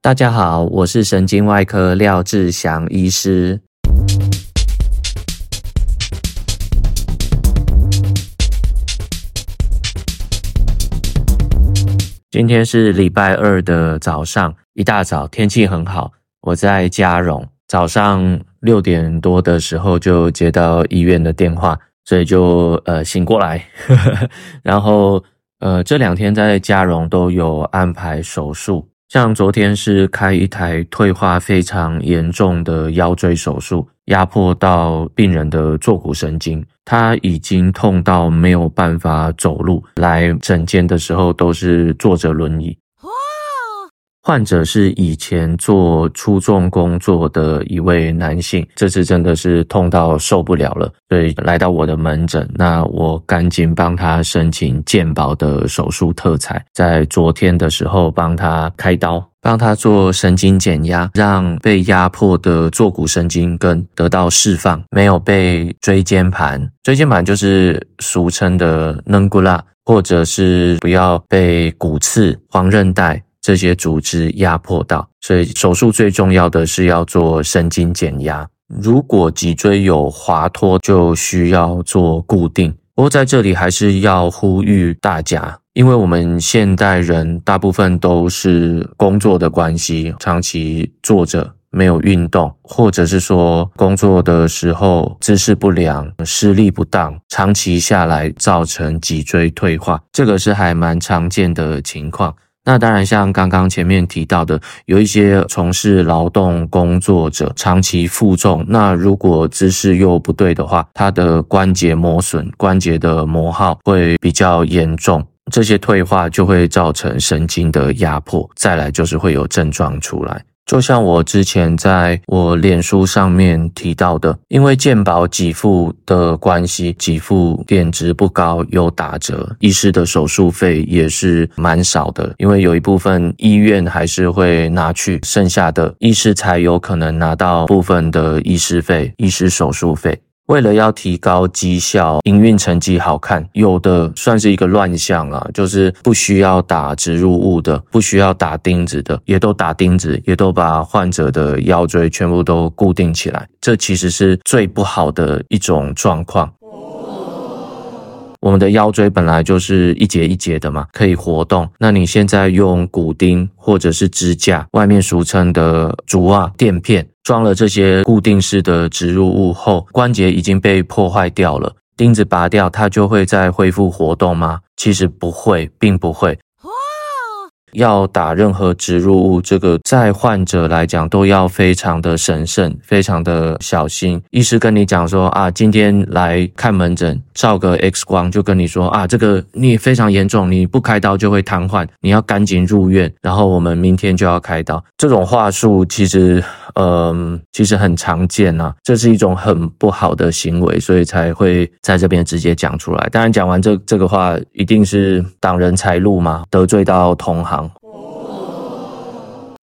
大家好，我是神经外科廖志祥医师。今天是礼拜二的早上，一大早天气很好，我在嘉荣，早上六点多的时候就接到医院的电话，所以就呃醒过来，然后呃这两天在嘉荣都有安排手术。像昨天是开一台退化非常严重的腰椎手术，压迫到病人的坐骨神经，他已经痛到没有办法走路，来诊间的时候都是坐着轮椅。患者是以前做粗重工作的一位男性，这次真的是痛到受不了了，所以来到我的门诊。那我赶紧帮他申请健保的手术特采，在昨天的时候帮他开刀，帮他做神经减压，让被压迫的坐骨神经根得到释放，没有被椎间盘，椎间盘就是俗称的软骨啦，或者是不要被骨刺、黄韧带。这些组织压迫到，所以手术最重要的是要做神经减压。如果脊椎有滑脱，就需要做固定。不过在这里还是要呼吁大家，因为我们现代人大部分都是工作的关系，长期坐着没有运动，或者是说工作的时候姿势不良、施力不当，长期下来造成脊椎退化，这个是还蛮常见的情况。那当然，像刚刚前面提到的，有一些从事劳动工作者长期负重，那如果姿势又不对的话，他的关节磨损、关节的磨耗会比较严重，这些退化就会造成神经的压迫，再来就是会有症状出来。就像我之前在我脸书上面提到的，因为健保给付的关系，给付点值不高，有打折，医师的手术费也是蛮少的，因为有一部分医院还是会拿去，剩下的医师才有可能拿到部分的医师费、医师手术费。为了要提高绩效、营运成绩好看，有的算是一个乱象啊，就是不需要打植入物的，不需要打钉子的，也都打钉子，也都把患者的腰椎全部都固定起来，这其实是最不好的一种状况。我们的腰椎本来就是一节一节的嘛，可以活动。那你现在用骨钉或者是支架，外面俗称的竹啊垫片，装了这些固定式的植入物后，关节已经被破坏掉了。钉子拔掉，它就会再恢复活动吗？其实不会，并不会。要打任何植入物，这个在患者来讲都要非常的神圣，非常的小心。医师跟你讲说啊，今天来看门诊，照个 X 光，就跟你说啊，这个你非常严重，你不开刀就会瘫痪，你要赶紧入院，然后我们明天就要开刀。这种话术其实，嗯、其实很常见、啊，这是一种很不好的行为，所以才会在这边直接讲出来。当然，讲完这这个话，一定是挡人财路嘛，得罪到同行。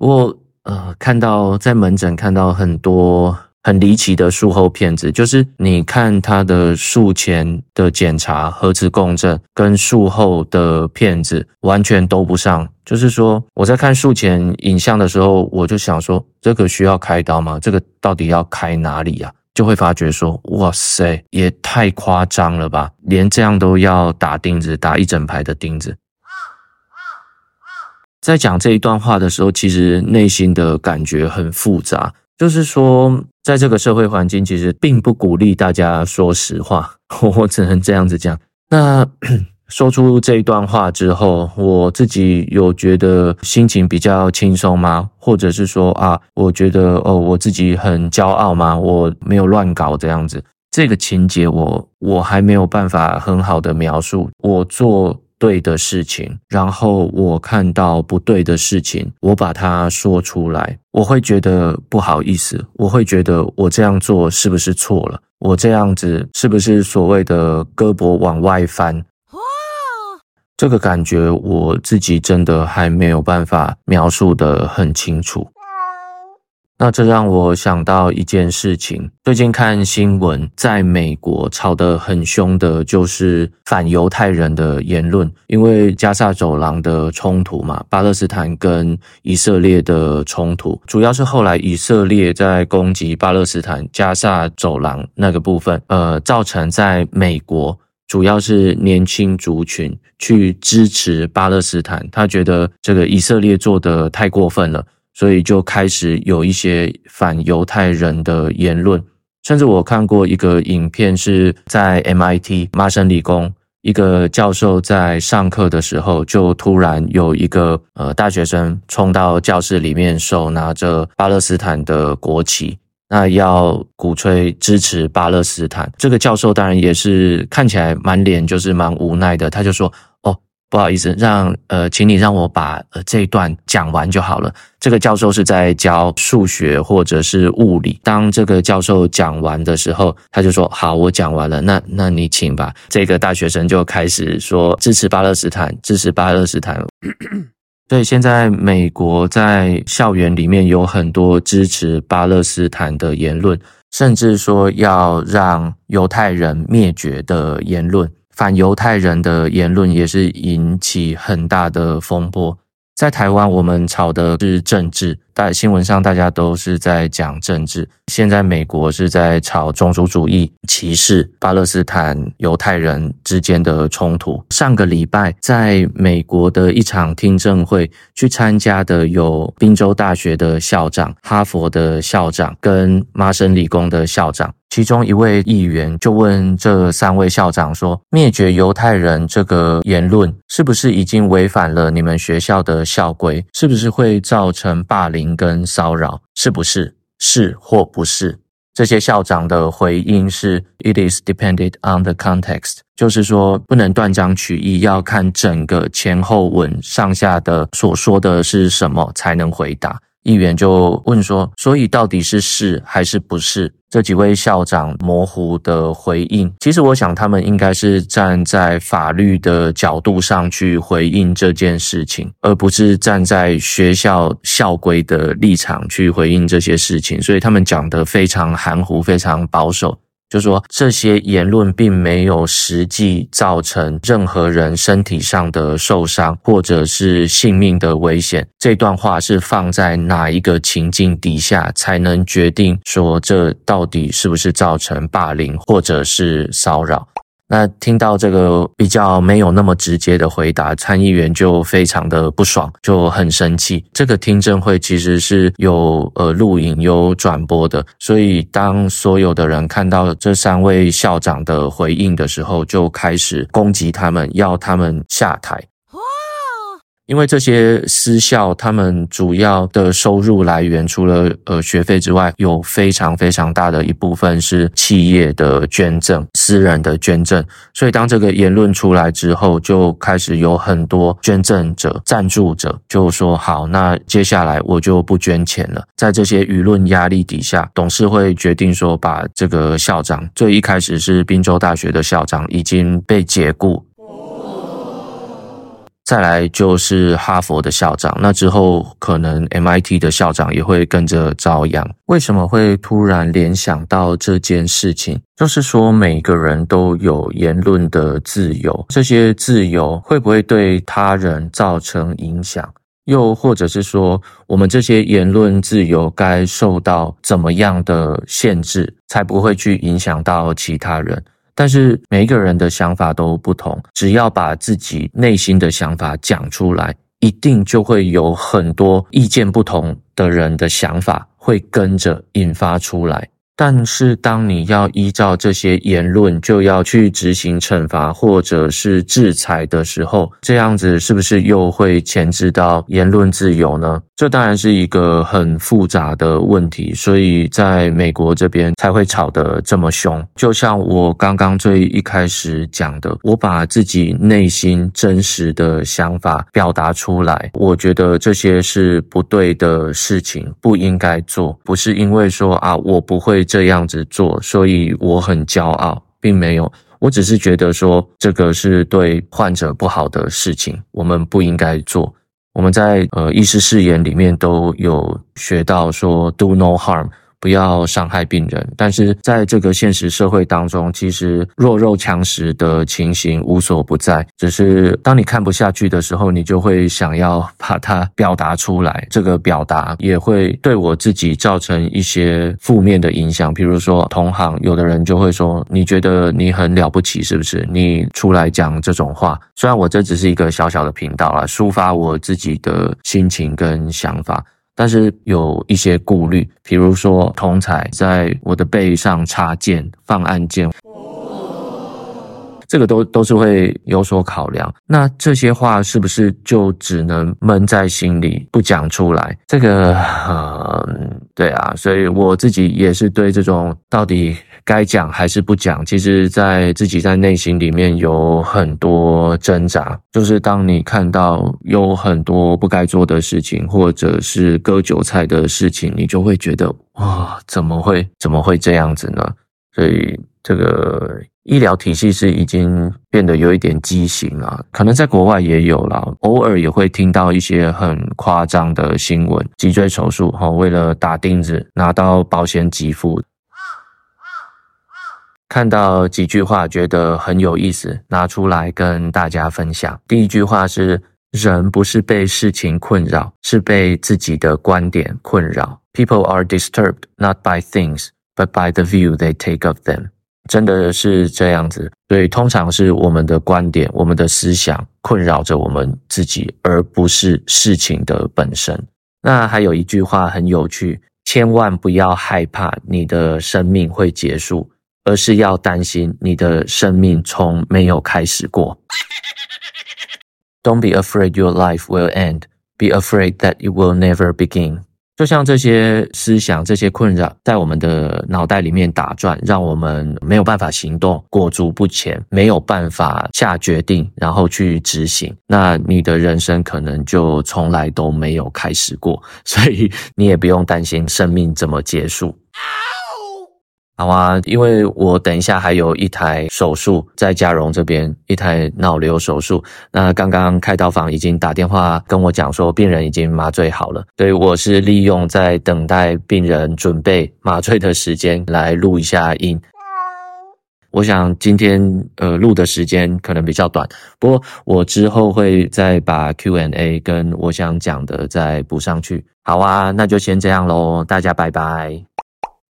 我呃看到在门诊看到很多很离奇的术后片子，就是你看他的术前的检查、核磁共振跟术后的片子完全都不上。就是说我在看术前影像的时候，我就想说这个需要开刀吗？这个到底要开哪里呀？就会发觉说哇塞，也太夸张了吧！连这样都要打钉子，打一整排的钉子。在讲这一段话的时候，其实内心的感觉很复杂。就是说，在这个社会环境，其实并不鼓励大家说实话。我只能这样子讲。那 说出这一段话之后，我自己有觉得心情比较轻松吗？或者是说啊，我觉得哦，我自己很骄傲吗？我没有乱搞这样子。这个情节我，我我还没有办法很好的描述。我做。对的事情，然后我看到不对的事情，我把它说出来，我会觉得不好意思，我会觉得我这样做是不是错了？我这样子是不是所谓的胳膊往外翻？哇，这个感觉我自己真的还没有办法描述得很清楚。那这让我想到一件事情，最近看新闻，在美国吵得很凶的就是反犹太人的言论，因为加萨走廊的冲突嘛，巴勒斯坦跟以色列的冲突，主要是后来以色列在攻击巴勒斯坦加萨走廊那个部分，呃，造成在美国主要是年轻族群去支持巴勒斯坦，他觉得这个以色列做得太过分了。所以就开始有一些反犹太人的言论，甚至我看过一个影片，是在 MIT 麻省理工一个教授在上课的时候，就突然有一个呃大学生冲到教室里面，手拿着巴勒斯坦的国旗，那要鼓吹支持巴勒斯坦。这个教授当然也是看起来满脸就是蛮无奈的，他就说。不好意思，让呃，请你让我把呃这一段讲完就好了。这个教授是在教数学或者是物理。当这个教授讲完的时候，他就说：“好，我讲完了，那那你请吧。”这个大学生就开始说支持巴勒斯坦，支持巴勒斯坦。所以现在美国在校园里面有很多支持巴勒斯坦的言论，甚至说要让犹太人灭绝的言论。反犹太人的言论也是引起很大的风波。在台湾，我们吵的是政治，在新闻上大家都是在讲政治。现在美国是在吵种族主义、歧视巴勒斯坦犹太人之间的冲突。上个礼拜，在美国的一场听证会，去参加的有宾州大学的校长、哈佛的校长跟麻省理工的校长。其中一位议员就问这三位校长说：“灭绝犹太人这个言论是不是已经违反了你们学校的校规？是不是会造成霸凌跟骚扰？是不是？是或不是？”这些校长的回应是：“It is dependent on the context，就是说不能断章取义，要看整个前后文上下的所说的是什么才能回答。”议员就问说：“所以到底是是还是不是？”这几位校长模糊的回应，其实我想他们应该是站在法律的角度上去回应这件事情，而不是站在学校校规的立场去回应这些事情，所以他们讲得非常含糊，非常保守。就说这些言论并没有实际造成任何人身体上的受伤或者是性命的危险。这段话是放在哪一个情境底下才能决定说这到底是不是造成霸凌或者是骚扰？那听到这个比较没有那么直接的回答，参议员就非常的不爽，就很生气。这个听证会其实是有呃录影、有转播的，所以当所有的人看到这三位校长的回应的时候，就开始攻击他们，要他们下台。因为这些私校，他们主要的收入来源除了呃学费之外，有非常非常大的一部分是企业的捐赠、私人的捐赠。所以当这个言论出来之后，就开始有很多捐赠者、赞助者就说：“好，那接下来我就不捐钱了。”在这些舆论压力底下，董事会决定说，把这个校长，最一开始是宾州大学的校长，已经被解雇。再来就是哈佛的校长，那之后可能 MIT 的校长也会跟着遭殃。为什么会突然联想到这件事情？就是说每个人都有言论的自由，这些自由会不会对他人造成影响？又或者是说，我们这些言论自由该受到怎么样的限制，才不会去影响到其他人？但是每一个人的想法都不同，只要把自己内心的想法讲出来，一定就会有很多意见不同的人的想法会跟着引发出来。但是，当你要依照这些言论就要去执行惩罚或者是制裁的时候，这样子是不是又会牵制到言论自由呢？这当然是一个很复杂的问题，所以在美国这边才会吵得这么凶。就像我刚刚最一开始讲的，我把自己内心真实的想法表达出来，我觉得这些是不对的事情，不应该做，不是因为说啊，我不会。这样子做，所以我很骄傲，并没有，我只是觉得说这个是对患者不好的事情，我们不应该做。我们在呃医师誓言里面都有学到说 “do no harm”。不要伤害病人，但是在这个现实社会当中，其实弱肉强食的情形无所不在。只是当你看不下去的时候，你就会想要把它表达出来。这个表达也会对我自己造成一些负面的影响。比如说，同行有的人就会说：“你觉得你很了不起，是不是？你出来讲这种话。”虽然我这只是一个小小的频道啦，抒发我自己的心情跟想法。但是有一些顾虑，比如说同侪在我的背上插件放按键，这个都都是会有所考量。那这些话是不是就只能闷在心里不讲出来？这个，嗯，对啊，所以我自己也是对这种到底。该讲还是不讲？其实，在自己在内心里面有很多挣扎。就是当你看到有很多不该做的事情，或者是割韭菜的事情，你就会觉得哇，怎么会怎么会这样子呢？所以，这个医疗体系是已经变得有一点畸形了。可能在国外也有了，偶尔也会听到一些很夸张的新闻：脊椎手术，哈，为了打钉子拿到保险给付。看到几句话，觉得很有意思，拿出来跟大家分享。第一句话是：人不是被事情困扰，是被自己的观点困扰。People are disturbed not by things, but by the view they take of them。真的是这样子，所以通常是我们的观点、我们的思想困扰着我们自己，而不是事情的本身。那还有一句话很有趣：千万不要害怕你的生命会结束。而是要担心你的生命从没有开始过。Don't be afraid your life will end. Be afraid that it will never begin. 就像这些思想、这些困扰在我们的脑袋里面打转，让我们没有办法行动，裹足不前，没有办法下决定，然后去执行。那你的人生可能就从来都没有开始过，所以你也不用担心生命怎么结束。好啊，因为我等一下还有一台手术在嘉荣这边，一台脑瘤手术。那刚刚开刀房已经打电话跟我讲说，病人已经麻醉好了。所以我是利用在等待病人准备麻醉的时间来录一下音。我想今天呃录的时间可能比较短，不过我之后会再把 Q&A 跟我想讲的再补上去。好啊，那就先这样喽，大家拜拜。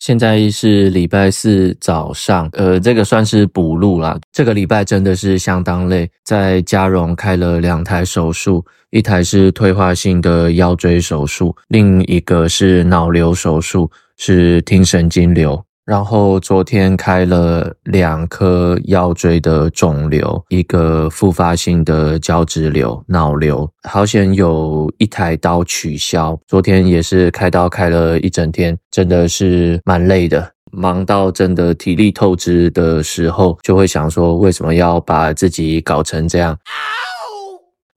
现在是礼拜四早上，呃，这个算是补录啦。这个礼拜真的是相当累，在嘉荣开了两台手术，一台是退化性的腰椎手术，另一个是脑瘤手术，是听神经瘤。然后昨天开了两颗腰椎的肿瘤，一个复发性的胶质瘤，脑瘤。好险有一台刀取消。昨天也是开刀开了一整天，真的是蛮累的，忙到真的体力透支的时候，就会想说，为什么要把自己搞成这样？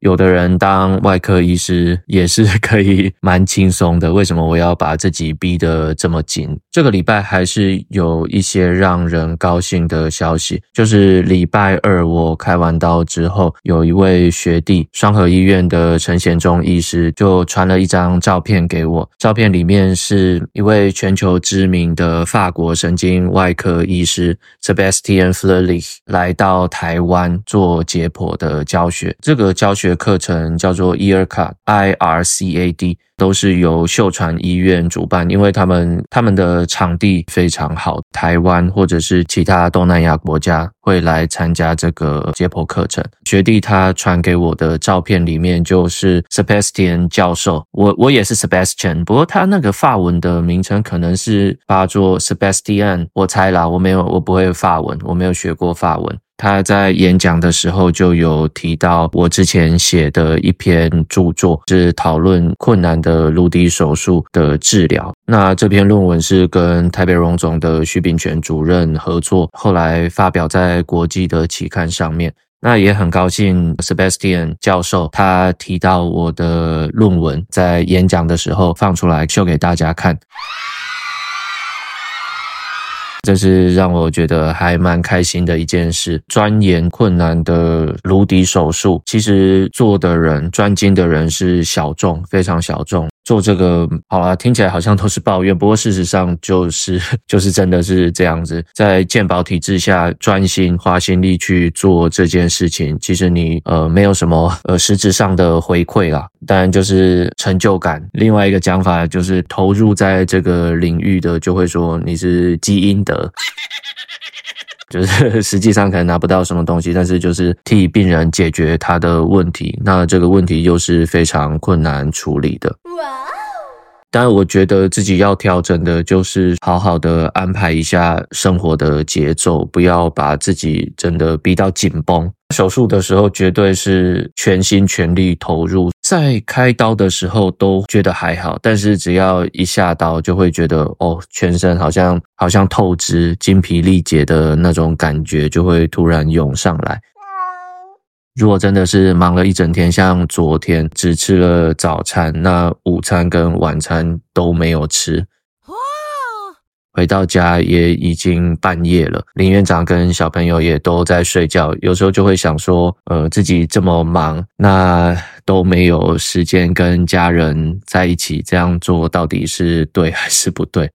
有的人当外科医师也是 可以蛮轻松的，为什么我要把自己逼得这么紧？这个礼拜还是有一些让人高兴的消息，就是礼拜二我开完刀之后，有一位学弟，双和医院的陈贤忠医师就传了一张照片给我，照片里面是一位全球知名的法国神经外科医师 Sebastian Fleury 来到台湾做解剖的教学，这个教学。学课程叫做 IRCAD，I R C A D，都是由秀传医院主办，因为他们他们的场地非常好，台湾或者是其他东南亚国家会来参加这个解剖课程。学弟他传给我的照片里面就是 Sebastian 教授，我我也是 Sebastian，不过他那个法文的名称可能是发作 Sebastian，我猜啦，我没有，我不会法文，我没有学过法文。他在演讲的时候就有提到我之前写的一篇著作，是讨论困难的颅底手术的治疗。那这篇论文是跟台北荣总的徐秉权主任合作，后来发表在国际的期刊上面。那也很高兴，Sebastian 教授他提到我的论文，在演讲的时候放出来秀给大家看。这是让我觉得还蛮开心的一件事。钻研困难的颅底手术，其实做的人、专精的人是小众，非常小众。做这个好啦，听起来好像都是抱怨，不过事实上就是 就是真的是这样子，在健保体制下专心花心力去做这件事情，其实你呃没有什么呃实质上的回馈啦，当然就是成就感。另外一个讲法就是投入在这个领域的就会说你是积阴德。就是实际上可能拿不到什么东西，但是就是替病人解决他的问题，那这个问题又是非常困难处理的。哇哦但我觉得自己要调整的就是好好的安排一下生活的节奏，不要把自己真的逼到紧绷。手术的时候绝对是全心全力投入，在开刀的时候都觉得还好，但是只要一下刀就会觉得哦，全身好像好像透支、精疲力竭的那种感觉就会突然涌上来。如果真的是忙了一整天，像昨天只吃了早餐，那午餐跟晚餐都没有吃。回到家也已经半夜了，林院长跟小朋友也都在睡觉。有时候就会想说，呃，自己这么忙，那都没有时间跟家人在一起，这样做到底是对还是不对？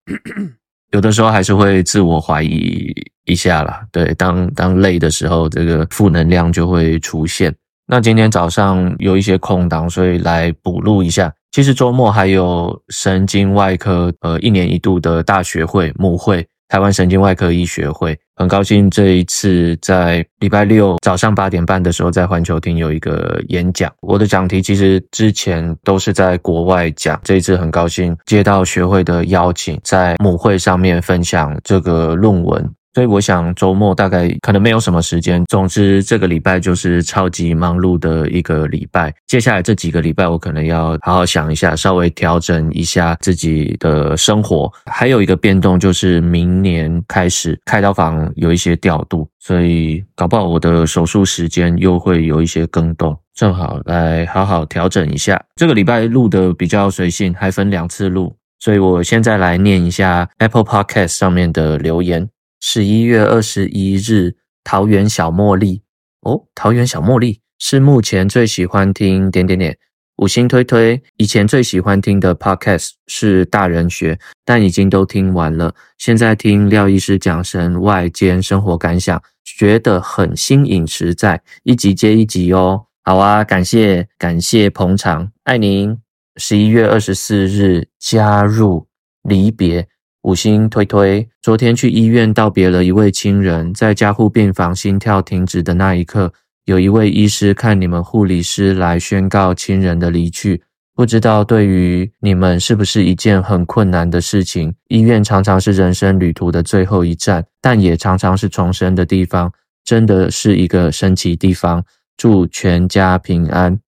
有的时候还是会自我怀疑一下啦。对，当当累的时候，这个负能量就会出现。那今天早上有一些空档，所以来补录一下。其实周末还有神经外科呃一年一度的大学会母会，台湾神经外科医学会。很高兴这一次在礼拜六早上八点半的时候，在环球厅有一个演讲。我的讲题其实之前都是在国外讲，这一次很高兴接到学会的邀请，在母会上面分享这个论文。所以我想周末大概可能没有什么时间。总之这个礼拜就是超级忙碌的一个礼拜。接下来这几个礼拜我可能要好好想一下，稍微调整一下自己的生活。还有一个变动就是明年开始开刀房有一些调度，所以搞不好我的手术时间又会有一些更动。正好来好好调整一下。这个礼拜录的比较随性，还分两次录，所以我现在来念一下 Apple Podcast 上面的留言。十一月二十一日，桃园小茉莉哦，桃园小茉莉是目前最喜欢听点点点五星推推。以前最喜欢听的 podcast 是大人学，但已经都听完了。现在听廖医师讲神外兼生活感想，觉得很新颖实在，一集接一集哦。好啊，感谢感谢捧场，爱您。十一月二十四日加入离别。五星推推，昨天去医院道别了一位亲人，在加护病房心跳停止的那一刻，有一位医师看你们护理师来宣告亲人的离去，不知道对于你们是不是一件很困难的事情。医院常常是人生旅途的最后一站，但也常常是重生的地方，真的是一个神奇地方。祝全家平安。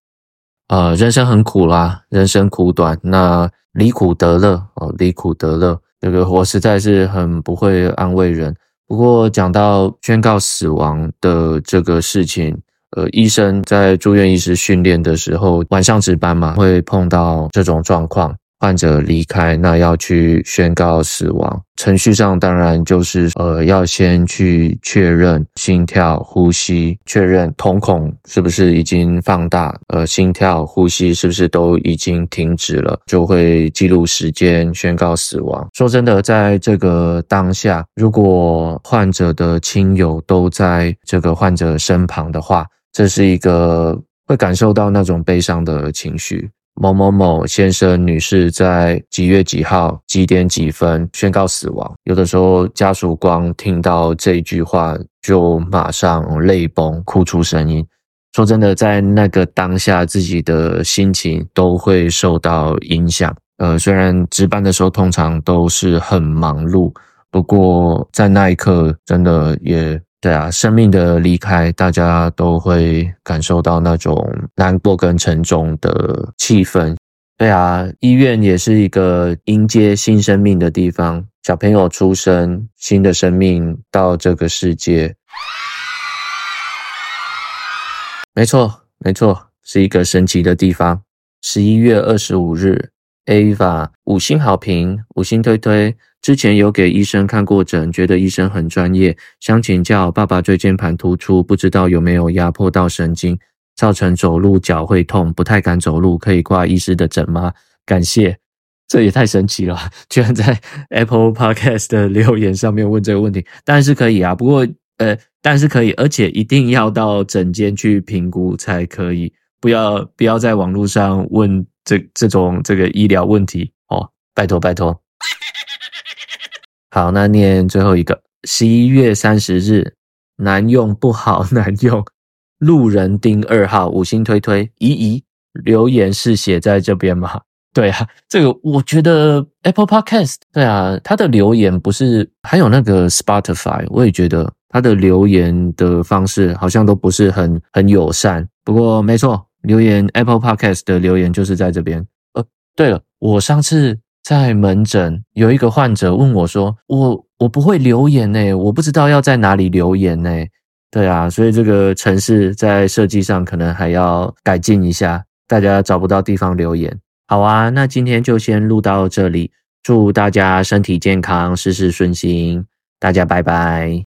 呃，人生很苦啦，人生苦短，那离苦得乐哦，离苦得乐。这个我实在是很不会安慰人。不过讲到宣告死亡的这个事情，呃，医生在住院医师训练的时候，晚上值班嘛，会碰到这种状况。患者离开，那要去宣告死亡。程序上当然就是，呃，要先去确认心跳、呼吸，确认瞳孔是不是已经放大，呃，心跳、呼吸是不是都已经停止了，就会记录时间，宣告死亡。说真的，在这个当下，如果患者的亲友都在这个患者身旁的话，这是一个会感受到那种悲伤的情绪。某某某先生、女士在几月几号几点几分宣告死亡？有的时候家属光听到这句话就马上泪崩，哭出声音。说真的，在那个当下，自己的心情都会受到影响。呃，虽然值班的时候通常都是很忙碌，不过在那一刻真的也。对啊，生命的离开，大家都会感受到那种难过跟沉重的气氛。对啊，医院也是一个迎接新生命的地方，小朋友出生，新的生命到这个世界。没错，没错，是一个神奇的地方。十一月二十五日，Ava 五星好评，五星推推。之前有给医生看过诊，觉得医生很专业，想请教爸爸椎间盘突出，不知道有没有压迫到神经，造成走路脚会痛，不太敢走路，可以挂医师的诊吗？感谢，这也太神奇了，居然在 Apple Podcast 的留言上面问这个问题，当然是可以啊，不过呃，但是可以，而且一定要到诊间去评估才可以，不要不要在网络上问这这种这个医疗问题哦，拜托拜托。好，那念最后一个。十一月三十日，难用不好 难用。路人丁二号五星推推，咦咦，留言是写在这边吗？对啊，这个我觉得 Apple Podcast，对啊，它的留言不是还有那个 Spotify，我也觉得它的留言的方式好像都不是很很友善。不过没错，留言 Apple Podcast 的留言就是在这边。呃，对了，我上次。在门诊有一个患者问我说：“我我不会留言呢，我不知道要在哪里留言呢。”对啊，所以这个城市在设计上可能还要改进一下，大家找不到地方留言。好啊，那今天就先录到这里，祝大家身体健康，事事顺心，大家拜拜。